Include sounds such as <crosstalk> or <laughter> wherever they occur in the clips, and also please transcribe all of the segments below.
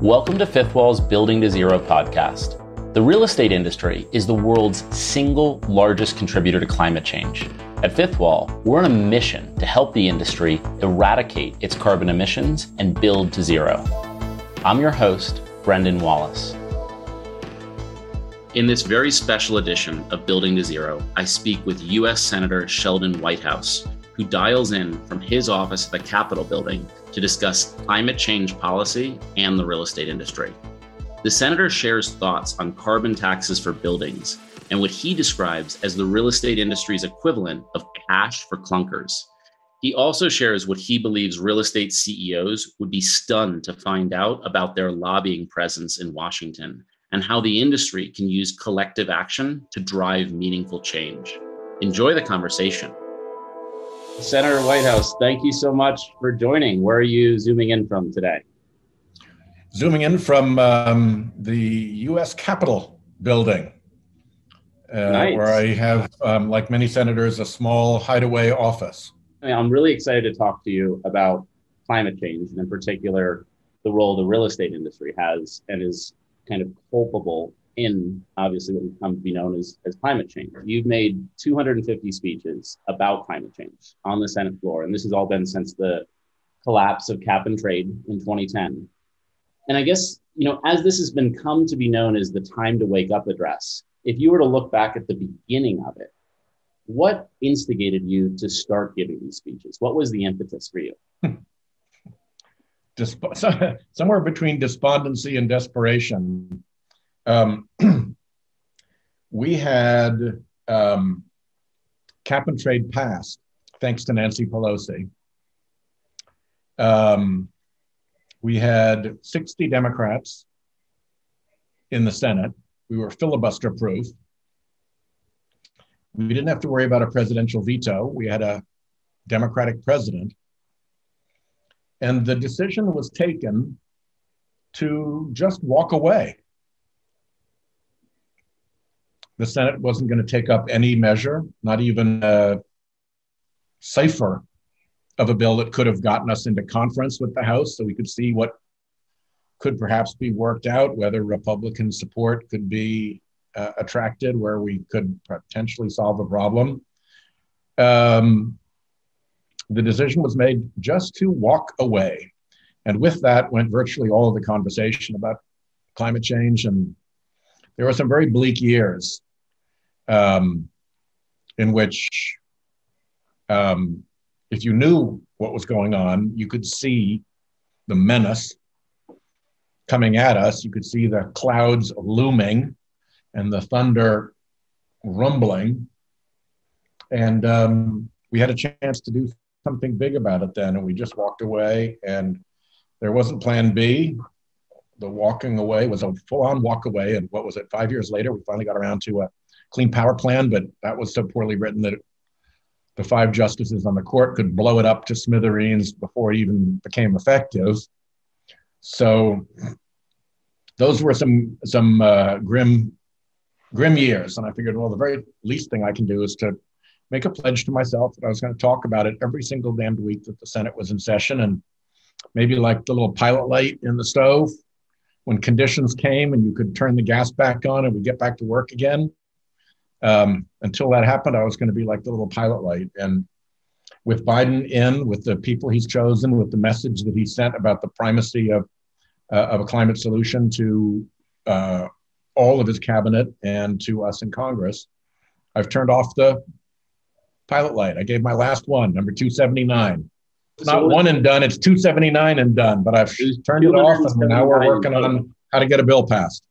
Welcome to Fifth Wall's Building to Zero podcast. The real estate industry is the world's single largest contributor to climate change. At Fifth Wall, we're on a mission to help the industry eradicate its carbon emissions and build to zero. I'm your host, Brendan Wallace. In this very special edition of Building to Zero, I speak with U.S. Senator Sheldon Whitehouse, who dials in from his office at the Capitol building to discuss climate change policy and the real estate industry. The senator shares thoughts on carbon taxes for buildings and what he describes as the real estate industry's equivalent of cash for clunkers. He also shares what he believes real estate CEOs would be stunned to find out about their lobbying presence in Washington and how the industry can use collective action to drive meaningful change. Enjoy the conversation. Senator Whitehouse, thank you so much for joining. Where are you zooming in from today? Zooming in from um, the U.S. Capitol building, uh, nice. where I have, um, like many senators, a small hideaway office. I mean, I'm really excited to talk to you about climate change, and in particular, the role the real estate industry has and is kind of culpable in obviously what would come to be known as, as climate change. You've made 250 speeches about climate change on the Senate floor, and this has all been since the collapse of cap and trade in 2010. And I guess, you know, as this has been come to be known as the time to wake up address, if you were to look back at the beginning of it, what instigated you to start giving these speeches? What was the impetus for you? Hmm. Desp- <laughs> somewhere between despondency and desperation um, <clears throat> we had um, cap and trade passed thanks to Nancy Pelosi. Um, we had 60 Democrats in the Senate. We were filibuster proof. We didn't have to worry about a presidential veto. We had a Democratic president. And the decision was taken to just walk away the Senate wasn't going to take up any measure, not even a cipher of a bill that could have gotten us into conference with the House so we could see what could perhaps be worked out, whether Republican support could be uh, attracted, where we could potentially solve a problem. Um, the decision was made just to walk away. And with that went virtually all of the conversation about climate change. And there were some very bleak years um, in which, um, if you knew what was going on, you could see the menace coming at us. You could see the clouds looming and the thunder rumbling. And um, we had a chance to do something big about it then. And we just walked away, and there wasn't plan B. The walking away was a full on walk away. And what was it? Five years later, we finally got around to a Clean Power Plan, but that was so poorly written that the five justices on the court could blow it up to smithereens before it even became effective. So those were some some uh, grim grim years, and I figured, well, the very least thing I can do is to make a pledge to myself that I was going to talk about it every single damned week that the Senate was in session, and maybe like the little pilot light in the stove when conditions came and you could turn the gas back on and we get back to work again um, until that happened, I was going to be like the little pilot light. And with Biden in, with the people he's chosen, with the message that he sent about the primacy of, uh, of a climate solution to uh, all of his cabinet and to us in Congress, I've turned off the pilot light. I gave my last one, number 279. It's not one and done, it's 279 and done, but I've turned it off and now we're working on how to get a bill passed.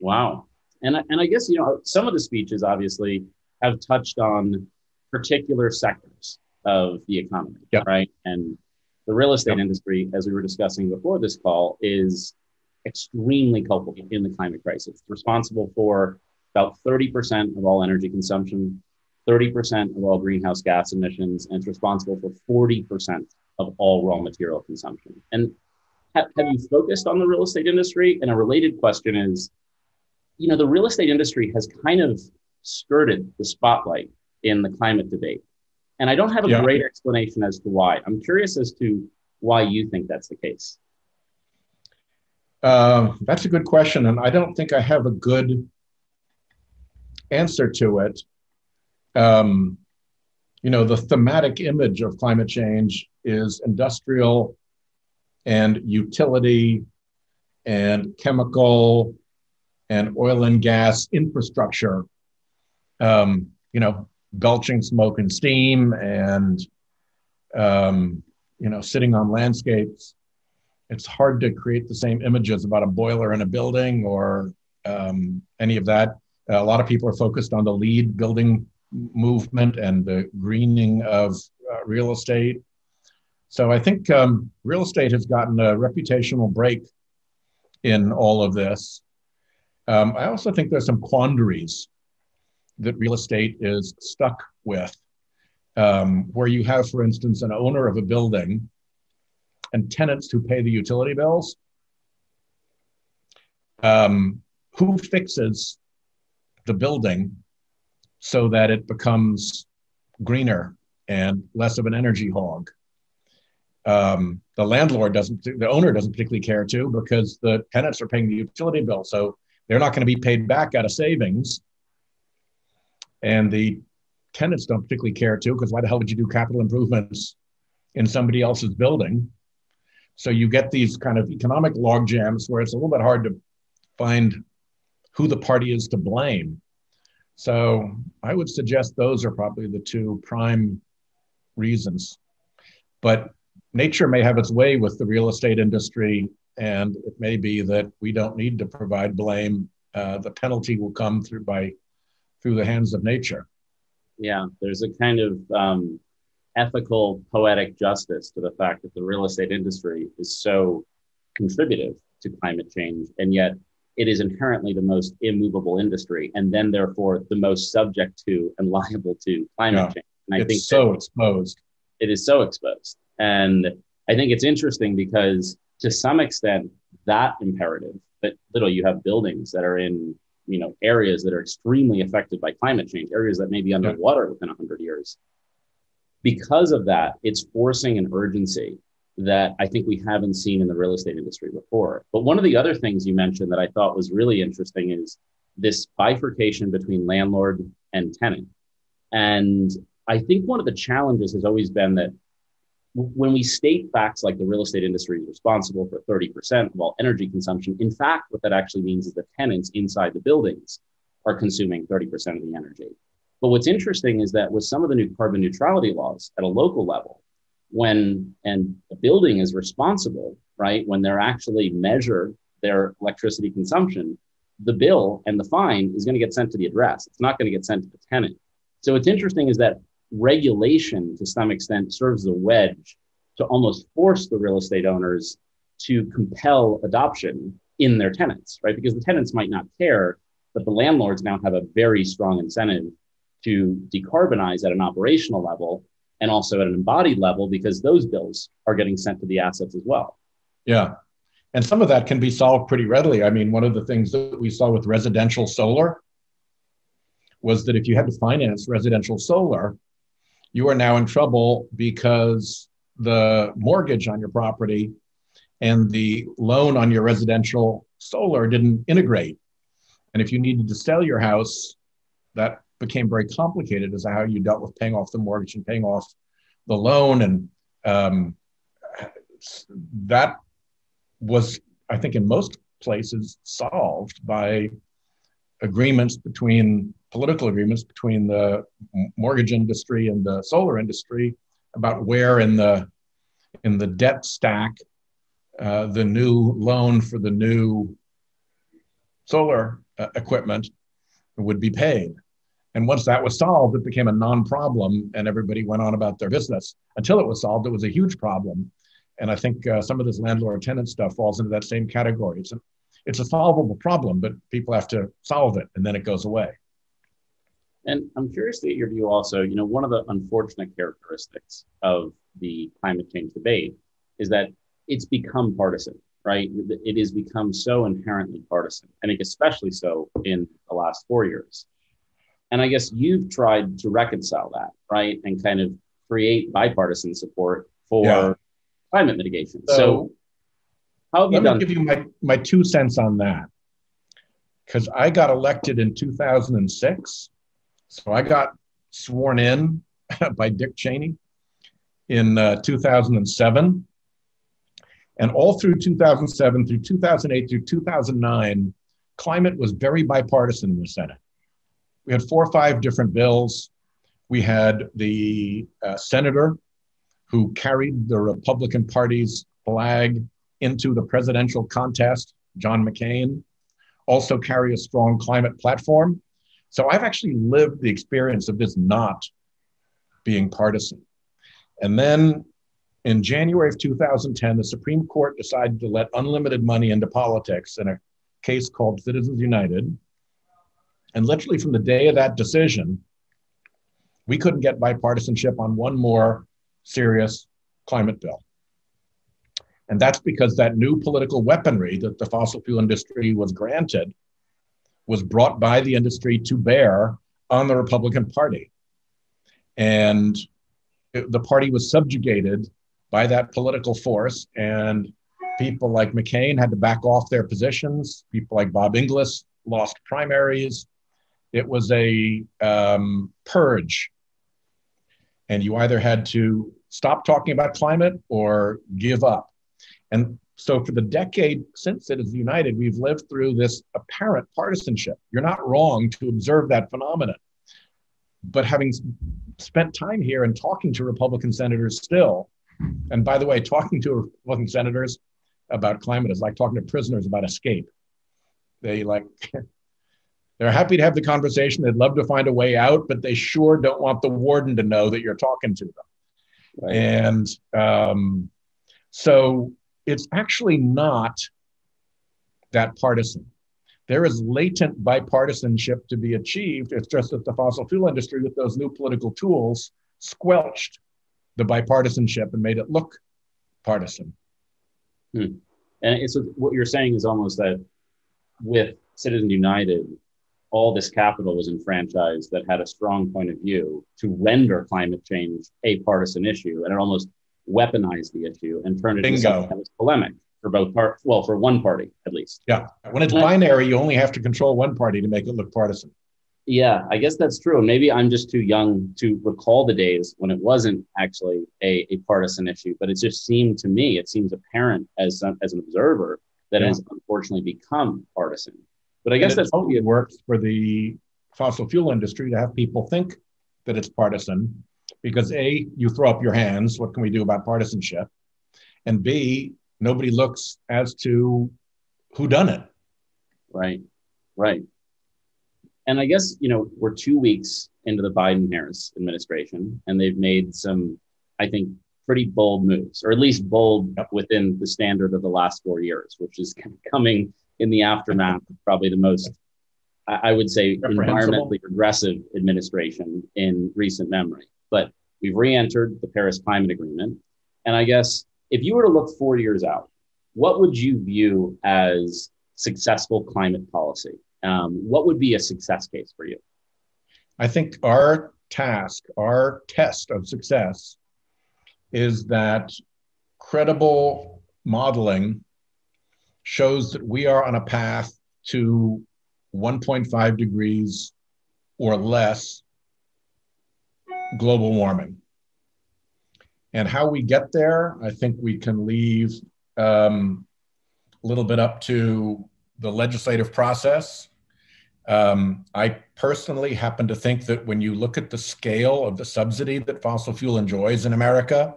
Wow. And, and I guess, you know, some of the speeches obviously have touched on particular sectors of the economy, right? And the real estate industry, as we were discussing before this call, is extremely culpable in the climate crisis. It's responsible for about 30% of all energy consumption, 30% of all greenhouse gas emissions, and it's responsible for 40% of all raw material consumption. And have, have you focused on the real estate industry? And a related question is you know, the real estate industry has kind of skirted the spotlight in the climate debate. And I don't have a yeah. great explanation as to why. I'm curious as to why you think that's the case. Uh, that's a good question, and I don't think I have a good answer to it. Um, you know, the thematic image of climate change is industrial and utility and chemical and oil and gas infrastructure, um, you know, belching smoke and steam and, um, you know, sitting on landscapes. It's hard to create the same images about a boiler in a building or um, any of that. A lot of people are focused on the LEED building movement and the greening of uh, real estate. So I think um, real estate has gotten a reputational break in all of this. Um, I also think there's some quandaries that real estate is stuck with, um, where you have, for instance, an owner of a building and tenants who pay the utility bills. Um, who fixes the building so that it becomes greener and less of an energy hog? um, the landlord doesn't, the owner doesn't particularly care to because the tenants are paying the utility bill. So they're not going to be paid back out of savings. And the tenants don't particularly care to because why the hell would you do capital improvements in somebody else's building? So you get these kind of economic log jams where it's a little bit hard to find who the party is to blame. So I would suggest those are probably the two prime reasons. But nature may have its way with the real estate industry, and it may be that we don't need to provide blame. Uh, the penalty will come through by through the hands of nature. Yeah, there's a kind of um, ethical, poetic justice to the fact that the real estate industry is so contributive to climate change, and yet it is inherently the most immovable industry, and then therefore the most subject to and liable to climate yeah. change. And I it's think so exposed. It is so exposed. And I think it's interesting because to some extent, that imperative that little you have buildings that are in you know areas that are extremely affected by climate change, areas that may be underwater within 100 years. Because of that, it's forcing an urgency that I think we haven't seen in the real estate industry before. But one of the other things you mentioned that I thought was really interesting is this bifurcation between landlord and tenant. And I think one of the challenges has always been that when we state facts like the real estate industry is responsible for 30% of all energy consumption, in fact, what that actually means is the tenants inside the buildings are consuming 30% of the energy. But what's interesting is that with some of the new carbon neutrality laws at a local level, when and a building is responsible, right, when they're actually measure their electricity consumption, the bill and the fine is going to get sent to the address. It's not going to get sent to the tenant. So what's interesting is that regulation to some extent serves as a wedge to almost force the real estate owners to compel adoption in their tenants, right? Because the tenants might not care, but the landlords now have a very strong incentive to decarbonize at an operational level and also at an embodied level because those bills are getting sent to the assets as well. Yeah. And some of that can be solved pretty readily. I mean, one of the things that we saw with residential solar was that if you had to finance residential solar, you are now in trouble because the mortgage on your property and the loan on your residential solar didn't integrate. And if you needed to sell your house, that became very complicated as to how you dealt with paying off the mortgage and paying off the loan. And um, that was, I think, in most places solved by agreements between political agreements between the mortgage industry and the solar industry about where in the in the debt stack uh, the new loan for the new solar uh, equipment would be paid. And once that was solved, it became a non-problem, and everybody went on about their business. Until it was solved, it was a huge problem. And I think uh, some of this landlord-tenant stuff falls into that same category. It's a, it's a solvable problem, but people have to solve it, and then it goes away. And I'm curious to get your view also. You know, one of the unfortunate characteristics of the climate change debate is that it's become partisan, right? It has become so inherently partisan. I think especially so in the last four years. And I guess you've tried to reconcile that, right? And kind of create bipartisan support for yeah. climate mitigation. So, so how have you let me give you my, my two cents on that. Because I got elected in 2006. So I got sworn in <laughs> by Dick Cheney in uh, 2007. And all through 2007, through 2008, through 2009, climate was very bipartisan in the Senate. We had four or five different bills. We had the uh, senator who carried the Republican Party's flag into the presidential contest, John McCain, also carry a strong climate platform. So I've actually lived the experience of this not being partisan. And then in January of 2010, the Supreme Court decided to let unlimited money into politics in a case called Citizens United. And literally from the day of that decision, we couldn't get bipartisanship on one more serious climate bill. And that's because that new political weaponry that the fossil fuel industry was granted was brought by the industry to bear on the Republican Party. And the party was subjugated by that political force. And people like McCain had to back off their positions. People like Bob Inglis lost primaries. It was a um, purge. And you either had to stop talking about climate or give up. And so, for the decade since Citizens United, we've lived through this apparent partisanship. You're not wrong to observe that phenomenon. But having spent time here and talking to Republican senators still, and by the way, talking to Republican senators about climate is like talking to prisoners about escape. They like, <laughs> they're happy to have the conversation. They'd love to find a way out, but they sure don't want the warden to know that you're talking to them. Right. And um, so it's actually not that partisan. There is latent bipartisanship to be achieved. It's just that the fossil fuel industry, with those new political tools, squelched the bipartisanship and made it look partisan. Hmm. And so, what you're saying is almost that with Citizens United, all this capital was enfranchised that had a strong point of view to render climate change a partisan issue, and it almost weaponized the issue and turn it Bingo. into something that was polemic for both part well for one party at least. Yeah. When it's binary you only have to control one party to make it look partisan. Yeah i guess that's true. Maybe i'm just too young to recall the days when it wasn't actually a, a partisan issue but it just seemed to me it seems apparent as as an observer that yeah. it has unfortunately become partisan. But i guess that's totally works for the fossil fuel industry to have people think that it's partisan because a you throw up your hands what can we do about partisanship and b nobody looks as to who done it. Right, right. And I guess you know we're two weeks into the Biden Harris administration, and they've made some, I think, pretty bold moves, or at least bold within the standard of the last four years, which is <laughs> coming in the aftermath of probably the most, I would say, environmentally progressive administration in recent memory. But we've re-entered the Paris Climate Agreement, and I guess if you were to look four years out, what would you view as successful climate policy? Um, what would be a success case for you? I think our task, our test of success is that credible modeling shows that we are on a path to 1.5 degrees or less global warming. And how we get there, I think we can leave um, a little bit up to the legislative process. Um, I personally happen to think that when you look at the scale of the subsidy that fossil fuel enjoys in America,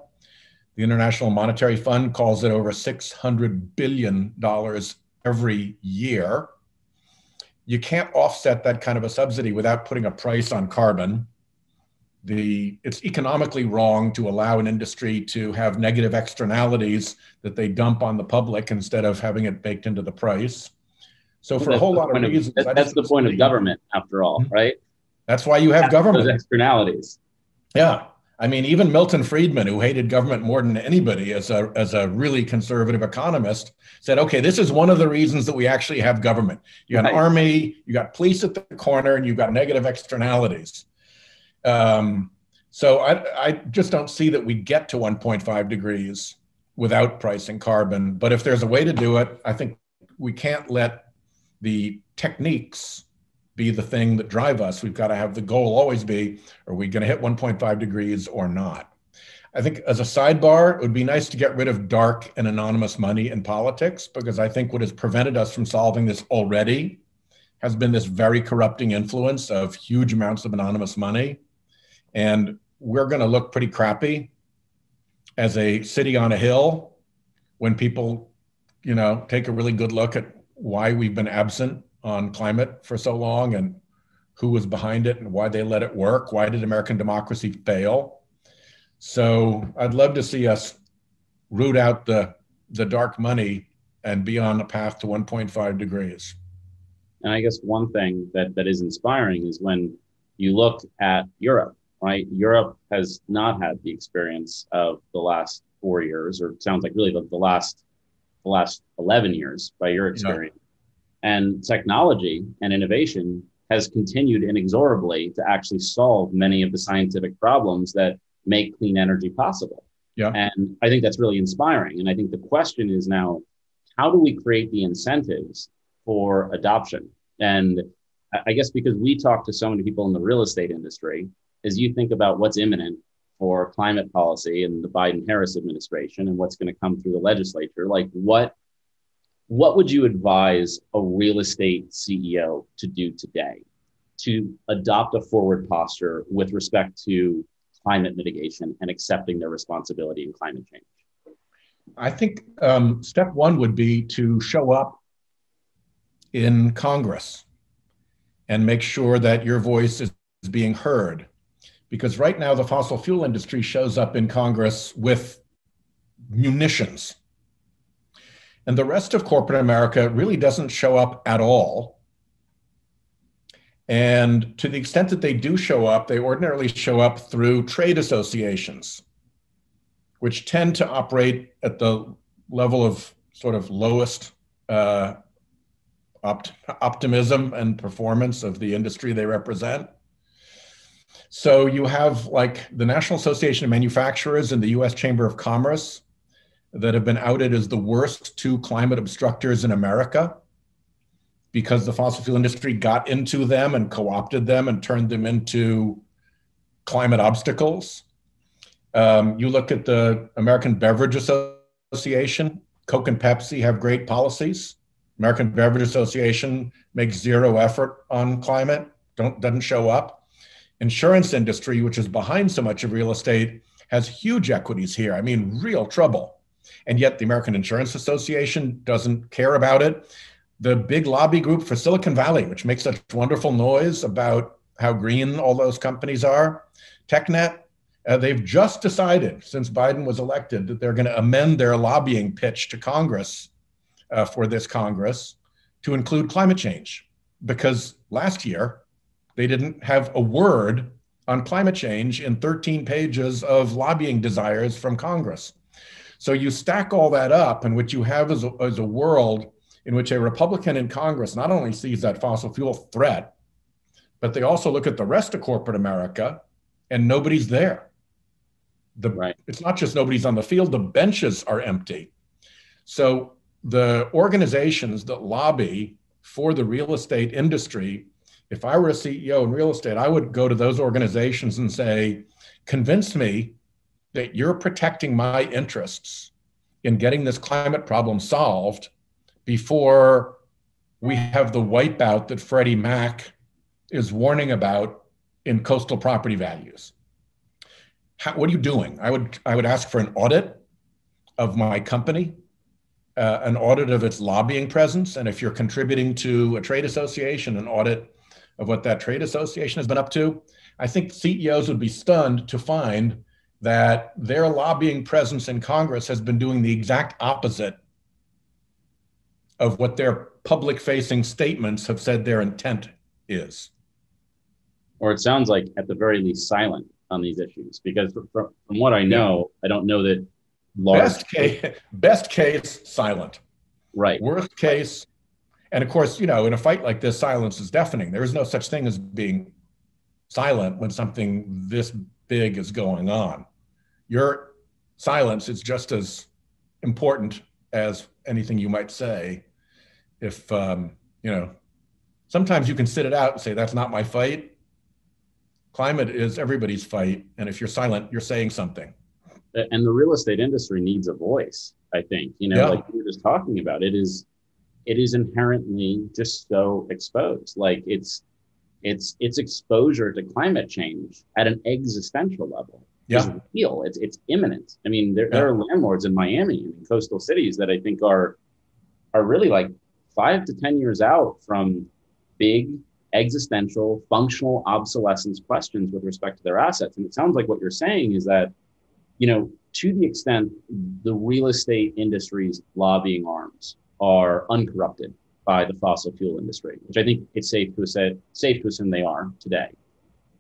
the International Monetary Fund calls it over $600 billion every year. You can't offset that kind of a subsidy without putting a price on carbon the it's economically wrong to allow an industry to have negative externalities that they dump on the public instead of having it baked into the price. So for a whole lot of reasons, of, that's the point of government, after all, mm-hmm. That's why you have that's government. Those externalities. Yeah, I mean, even Milton Friedman, who hated government more than anybody as a, as a really conservative economist, said, okay, this is one of the reasons that we actually have government. You got right. an army, you got police at the corner, and you've got negative externalities. Um, so I, I just don't see that we get to 1.5 degrees without pricing carbon. But if there's a way to do it, I think we can't let the techniques be the thing that drive us. We've got to have the goal always be are we going to hit 1.5 degrees or not? I think as a sidebar, it would be nice to get rid of dark and anonymous money in politics because I think what has prevented us from solving this already has been this very corrupting influence of huge amounts of anonymous money. And we're going to look pretty crappy as a city on a hill when people, you know, take a really good look at why we've been absent on climate for so long and who was behind it and why they let it work. Why did American democracy fail? So I'd love to see us root out the, the dark money and be on the path to 1.5 degrees. And I guess one thing that, that is inspiring is when you look at Europe, right? Europe has not had the experience of the last four years, or sounds like really the, the last the last 11 years by your experience. Yeah. And technology and innovation has continued inexorably to actually solve many of the scientific problems that make clean energy possible. Yeah. And I think that's really inspiring. And I think the question is now, how do we create the incentives for adoption? And I guess because we talk to so many people in the real estate industry, as you think about what's imminent for climate policy and the Biden Harris administration and what's going to come through the legislature, like what what would you advise a real estate CEO to do today to adopt a forward posture with respect to climate mitigation and accepting their responsibility in climate change? I think um, step one would be to show up in Congress and make sure that your voice is being heard. Because right now, the fossil fuel industry shows up in Congress with munitions. And the rest of corporate America really doesn't show up at all. And to the extent that they do show up, they ordinarily show up through trade associations, which tend to operate at the level of sort of lowest uh, opt- optimism and performance of the industry they represent. So you have like the National Association of Manufacturers and the US Chamber of Commerce that have been outed as the worst two climate obstructors in America because the fossil fuel industry got into them and co opted them and turned them into climate obstacles. Um, you look at the American Beverage Association, Coke and Pepsi have great policies. American Beverage Association makes zero effort on climate, don't, doesn't show up. Insurance industry, which is behind so much of real estate, has huge equities here. I mean, real trouble. And yet the American Insurance Association doesn't care about it. The big lobby group for Silicon Valley, which makes such wonderful noise about how green all those companies are, TechNet, uh, they've just decided since Biden was elected that they're going to amend their lobbying pitch to Congress uh, for this Congress to include climate change because last year they didn't have a word on climate change in 13 pages of lobbying desires from Congress. So you stack all that up, and what you have is a, is a world in which a Republican in Congress not only sees that fossil fuel threat, but they also look at the rest of corporate America and nobody's there. The, right. It's not just nobody's on the field, the benches are empty. So the organizations that lobby for the real estate industry, if I were a CEO in real estate, I would go to those organizations and say, convince me that you're protecting my interests in getting this climate problem solved before we have the wipeout that Freddie Mac is warning about in coastal property values. How, what are you doing? I would I would ask for an audit of my company uh, an audit of its lobbying presence. And if you're contributing to a trade association, an audit of what that trade association has been up to. I think CEOs would be stunned to find that their lobbying presence in Congress has been doing the exact opposite of what their public facing statements have said their intent is. Or it sounds like, at the very least, silent on these issues. Because from, from what I know, I don't know that large. Best case, best case, silent. Right. Worst case, and of course, you know, in a fight like this, silence is deafening. There is no such thing as being silent when something this big is going on. Your silence is just as important as anything you might say. If um, you know, sometimes you can sit it out and say that's not my fight. Climate is everybody's fight, and if you're silent, you're saying something. And the real estate industry needs a voice. I think you know, yeah. like we were just talking about, it is it is inherently just so exposed. Like it's it's it's exposure to climate change at an existential level yeah. is real. It's it's imminent. I mean, there, yeah. there are landlords in Miami and in coastal cities that I think are are really like five to ten years out from big existential functional obsolescence questions with respect to their assets. And it sounds like what you're saying is that, you know, to the extent the real estate industry's lobbying arms are uncorrupted by the fossil fuel industry, which I think it's safe to say, safe to assume they are today.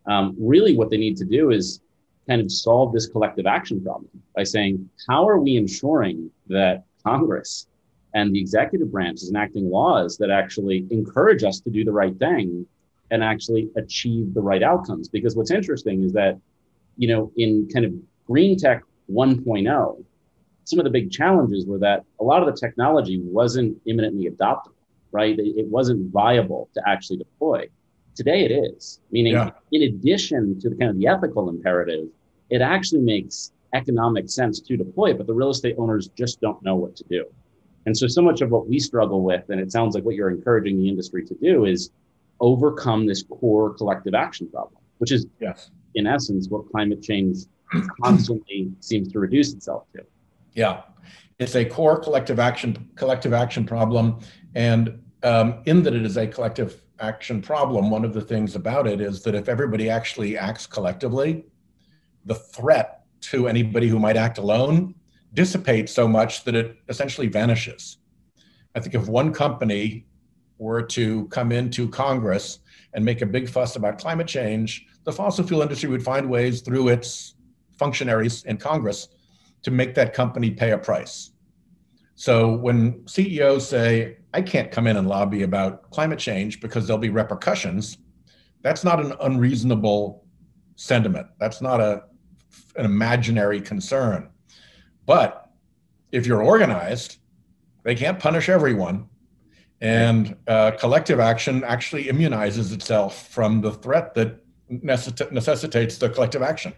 Um, really, what they need to do is kind of solve this collective action problem by saying, how are we ensuring that Congress and the executive branch is enacting laws that actually encourage us to do the right thing and actually achieve the right outcomes? Because what's interesting is that, you know, in kind of green tech 1.0, some of the big challenges were that a lot of the technology wasn't imminently adoptable right? It wasn't viable to actually deploy. Today it is, meaning yeah. in addition to the kind of the ethical imperative, it actually makes economic sense to deploy, but the real estate owners just don't know what to do. And so, so much of what we struggle with, and it sounds like what you're encouraging the industry to do, is overcome this core collective action problem, which is, yes. in essence, what climate change constantly seems to reduce itself to. Yeah, it's a core collective action collective action problem, and um, in that it is a collective action problem. One of the things about it is that if everybody actually acts collectively, the threat to anybody who might act alone dissipates so much that it essentially vanishes. I think if one company were to come into Congress and make a big fuss about climate change, the fossil fuel industry would find ways through its functionaries in Congress to make that company pay a price. So when CEOs say, I can't come in and lobby about climate change because there'll be repercussions, that's not an unreasonable sentiment. That's not a, an imaginary concern. But if you're organized, they can't punish everyone. And uh, collective action actually immunizes itself from the threat that necessitates the collective action.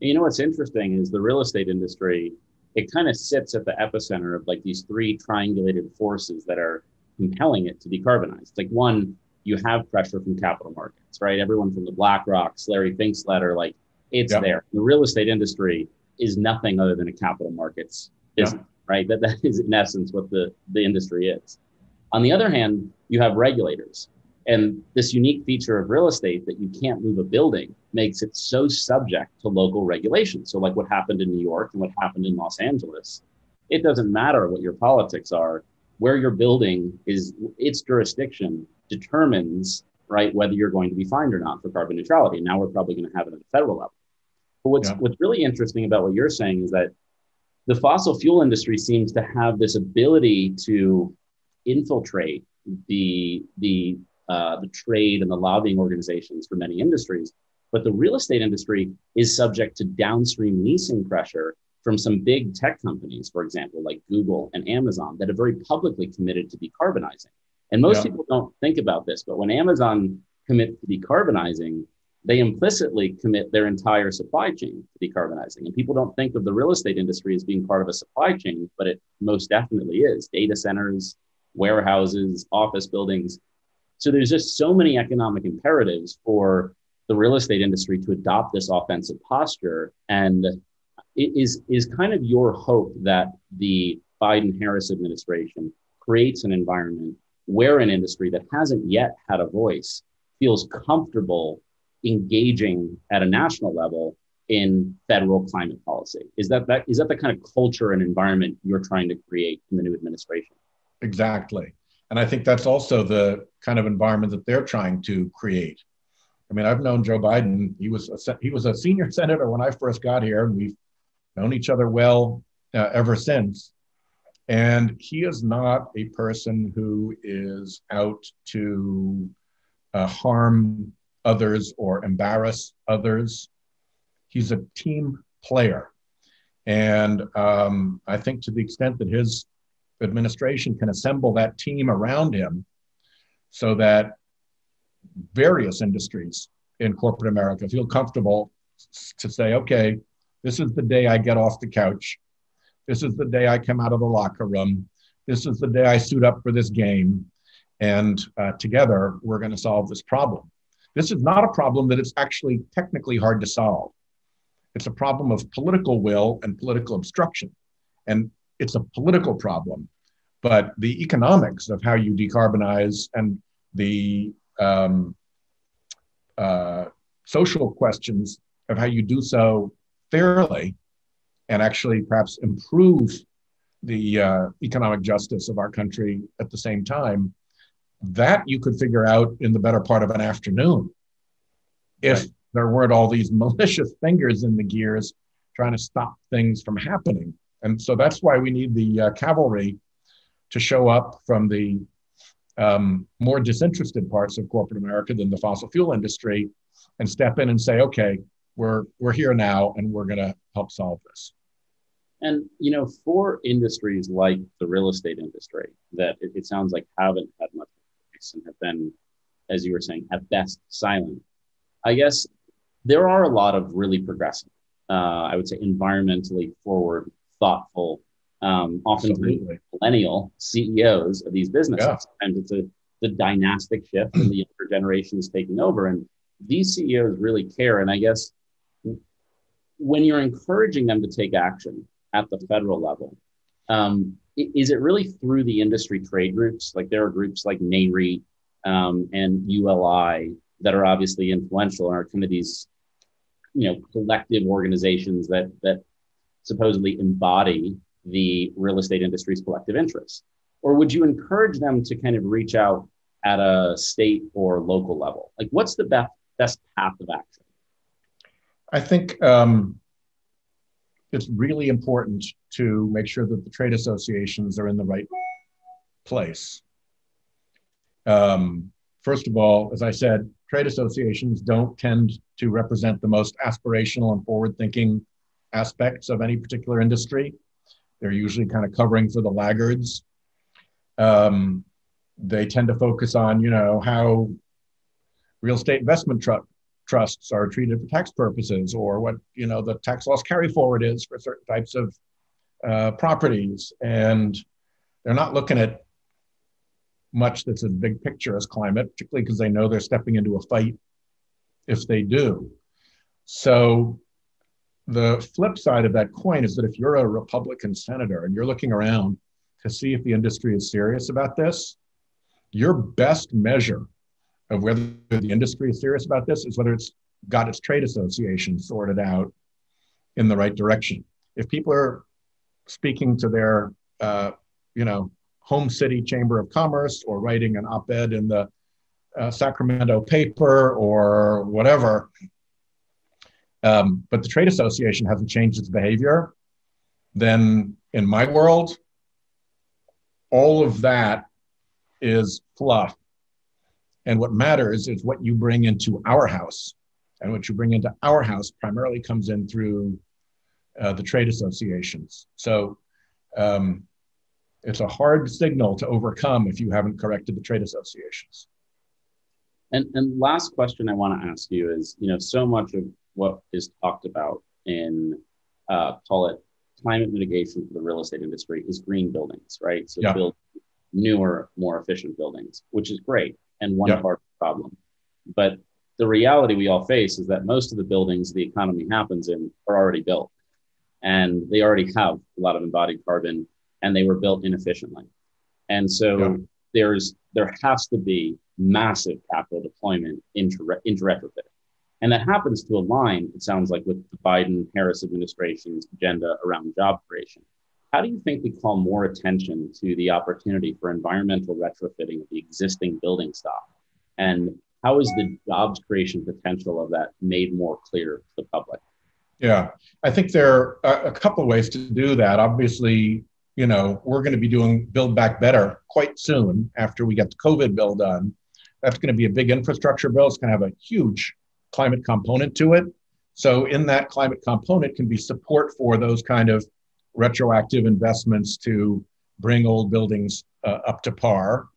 You know what's interesting is the real estate industry it kind of sits at the epicenter of like these three triangulated forces that are compelling it to decarbonize. Like one, you have pressure from capital markets, right? Everyone from the BlackRocks, Larry Fink's letter, like it's yeah. there. The real estate industry is nothing other than a capital markets business, yeah. right? That that is in essence what the the industry is. On the other hand, you have regulators. And this unique feature of real estate that you can't move a building makes it so subject to local regulations. So, like what happened in New York and what happened in Los Angeles, it doesn't matter what your politics are, where your building is, its jurisdiction determines right whether you're going to be fined or not for carbon neutrality. Now we're probably going to have it at the federal level. But what's yeah. what's really interesting about what you're saying is that the fossil fuel industry seems to have this ability to infiltrate the the uh, the trade and the lobbying organizations for many industries. But the real estate industry is subject to downstream leasing pressure from some big tech companies, for example, like Google and Amazon, that are very publicly committed to decarbonizing. And most yeah. people don't think about this, but when Amazon commits to decarbonizing, they implicitly commit their entire supply chain to decarbonizing. And people don't think of the real estate industry as being part of a supply chain, but it most definitely is. Data centers, warehouses, office buildings, so there's just so many economic imperatives for the real estate industry to adopt this offensive posture. And it is, is kind of your hope that the Biden Harris administration creates an environment where an industry that hasn't yet had a voice feels comfortable engaging at a national level in federal climate policy. Is that, that is that the kind of culture and environment you're trying to create in the new administration? Exactly. And I think that's also the kind of environment that they're trying to create. I mean, I've known Joe Biden. He was a, he was a senior <laughs> senator when I first got here, and we've known each other well uh, ever since. And he is not a person who is out to uh, harm others or embarrass others. He's a team player. And um, I think to the extent that his administration can assemble that team around him so that various industries in corporate America feel comfortable to say, okay, this is the day I get off the couch. This is the day I come out of the locker room. This is the day I suit up for this game. And uh, together, we're going to solve this problem. This is not a problem that is actually technically hard to solve. It's a problem of political will and political obstruction. And it's a political problem. But the economics of how you decarbonize and the um, uh, social questions of how you do so fairly and actually perhaps improve the uh, economic justice of our country at the same time, that you could figure out in the better part of an afternoon if right. there weren't all these <laughs> malicious fingers in the gears trying to stop things from happening. And so that's why we need the uh, cavalry to show up from the um, more disinterested parts of corporate America than the fossil fuel industry and step in and say, okay, we're, we're here now and we're going to help solve this. And you know, for industries like the real estate industry, that it, it sounds like haven't had much voice and have been, as you were saying, at best silent. I guess there are a lot of really progressive, uh, I would say, environmentally forward, thoughtful, um, often millennial CEOs of these businesses. Yeah. And it's a the dynastic shift, and the younger generation is taking over, and these CEOs really care. And I guess when you're encouraging them to take action at the federal level, um, is it really through the industry trade groups? Like there are groups like NAREIT um, and ULI that are obviously influential and are kind of these, you know, collective organizations that that supposedly embody the real estate industry's collective interests? Or would you encourage them to kind of reach out at a state or local level? Like, what's the best best path of action? I think um, it's really important to make sure that the trade associations are in the right place. Um, first of all, as I said, trade associations don't tend to represent the most aspirational and forward thinking aspects of any particular industry. They're usually kind of covering for the laggards. Um, they tend to focus on, you know, how real estate investment tr- trusts are treated for tax purposes, or what you know the tax loss carry forward is for certain types of uh, properties, and they're not looking at much that's a big picture as climate, particularly because they know they're stepping into a fight if they do. So the flip side of that coin is that if you're a Republican senator and you're looking around to see if the industry is serious about this, your best measure of whether the industry is serious about this is whether it's got its trade association sorted out in the right direction. If people are speaking to their, uh, you know, home city chamber of commerce or writing an op-ed in the uh, Sacramento paper or whatever, um, but the trade association hasn't changed its behavior, then in my world, all of that is fluff. And what matters is what you bring into our house. And what you bring into our house primarily comes in through uh, the trade associations. So um, it's a hard signal to overcome if you haven't corrected the trade associations. And, and last question I want to ask you is, you know, so much of what is talked about in uh, call it climate mitigation for the real estate industry is green buildings, right? So yeah. build newer, more efficient buildings, which is great and one yeah. part of the problem. But the reality we all face is that most of the buildings the economy happens in are already built and they already have a lot of embodied carbon and they were built inefficiently. And so yeah. there's there has to be massive capital deployment into, into retrofitting. And that happens to align, it sounds like, with the Biden Harris administration's agenda around job creation. How do you think we call more attention to the opportunity for environmental retrofitting of the existing building stock? And how is the jobs creation potential of that made more clear to the public? Yeah, I think there are a couple of ways to do that. Obviously, you know, we're going to be doing Build Back Better quite soon after we get the COVID bill done. That's going to be a big infrastructure bill. It's going to have a huge climate component to it. So in that climate component can be support for those kind of retroactive investments to bring old buildings uh, up to par.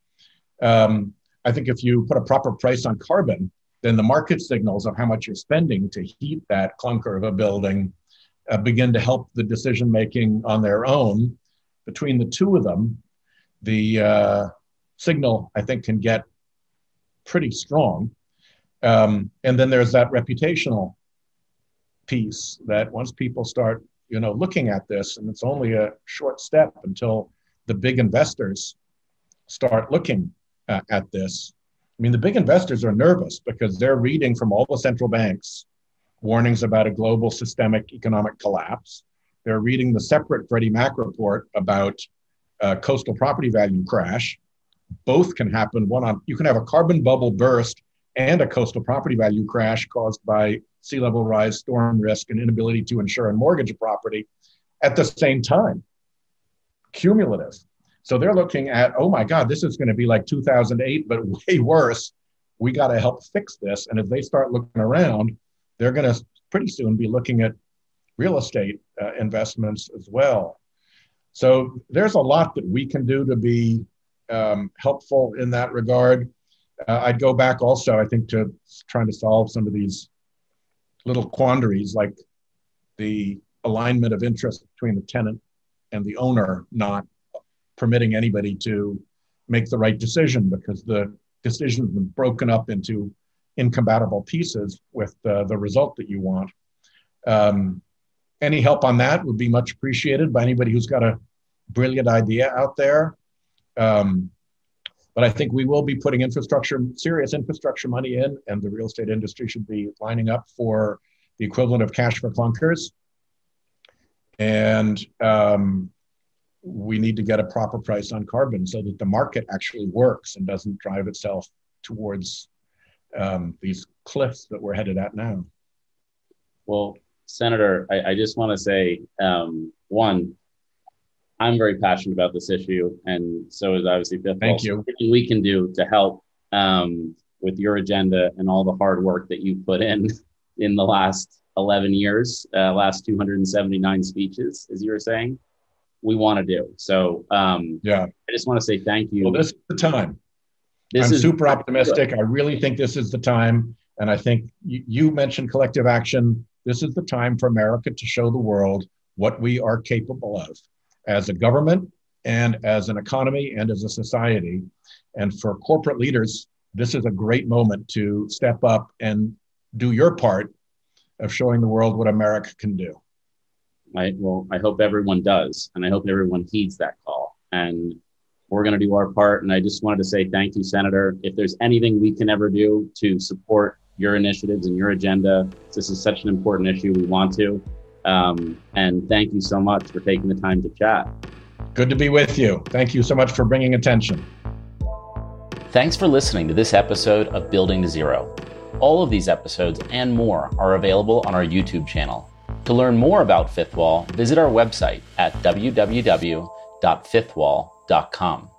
Um, I think if you put a proper price on carbon, then the market signals of how much you're spending to heat that clunker of a building uh, begin to help the decision making on their own. Between the two of them, the uh, signal I think can get pretty strong. Um, and then there's that reputational piece that once people start, you know, looking at this, and it's only a short step until the big investors start looking uh, at this. I mean, the big investors are nervous because they're reading from all the central banks warnings about a global systemic economic collapse. They're reading the separate Freddie Mac report about coastal property value crash. Both can happen. One on you can have a carbon bubble burst and a coastal property value crash caused by sea level rise, storm risk, and inability to insure and mortgage a property at the same time. Cumulative. So they're looking at, oh my God, this is going to be like 2008, but <laughs> way worse. We got to help fix this. And if they start looking around, they're going to pretty soon be looking at real estate uh, investments as well. So there's a lot that we can do to be um, helpful in that regard. Uh, I'd go back also, I think, to trying to solve some of these little quandaries like the alignment of interest between the tenant and the owner not permitting anybody to make the right decision because the decision has been broken up into incompatible pieces with the, the result that you want. Um, any help on that would be much appreciated by anybody who's got a brilliant idea out there. Um, but I think we will be putting infrastructure, serious infrastructure money in, and the real estate industry should be lining up for the equivalent of cash for clunkers. And um, we need to get a proper price on carbon so that the market actually works and doesn't drive itself towards um, these cliffs that we're headed at now. Well, Senator, I, I just want to say um, one, I'm very passionate about this issue, and so is obviously Fifth Thank you. Anything we can do to help um, with your agenda and all the hard work that you put in in the last 11 years, uh, last 279 speeches, as you were saying, we want to do. So, um, yeah, I just want to say thank you. Well, this is the time. This I'm super optimistic. Good. I really think this is the time. And I think you, you mentioned collective action. This is the time for America to show the world what we are capable of as a government and as an economy and as a society. And for corporate leaders, this is a great moment to step up and do your part of showing the world what America can do. I well, I hope everyone does, and I hope everyone heeds that call. And we're going to do our part. And I just wanted to say thank you, Senator. If there's anything we can ever do to support your initiatives and your agenda, this is such an important issue. We want to. Um, and thank you so much for taking the time to chat. Good to be with you. Thank you so much for bringing attention. Thanks for listening to this episode of Building to Zero. All of these episodes and more are available on our YouTube channel. To learn more about Fifth Wall, visit our website at www.fifthwall.com.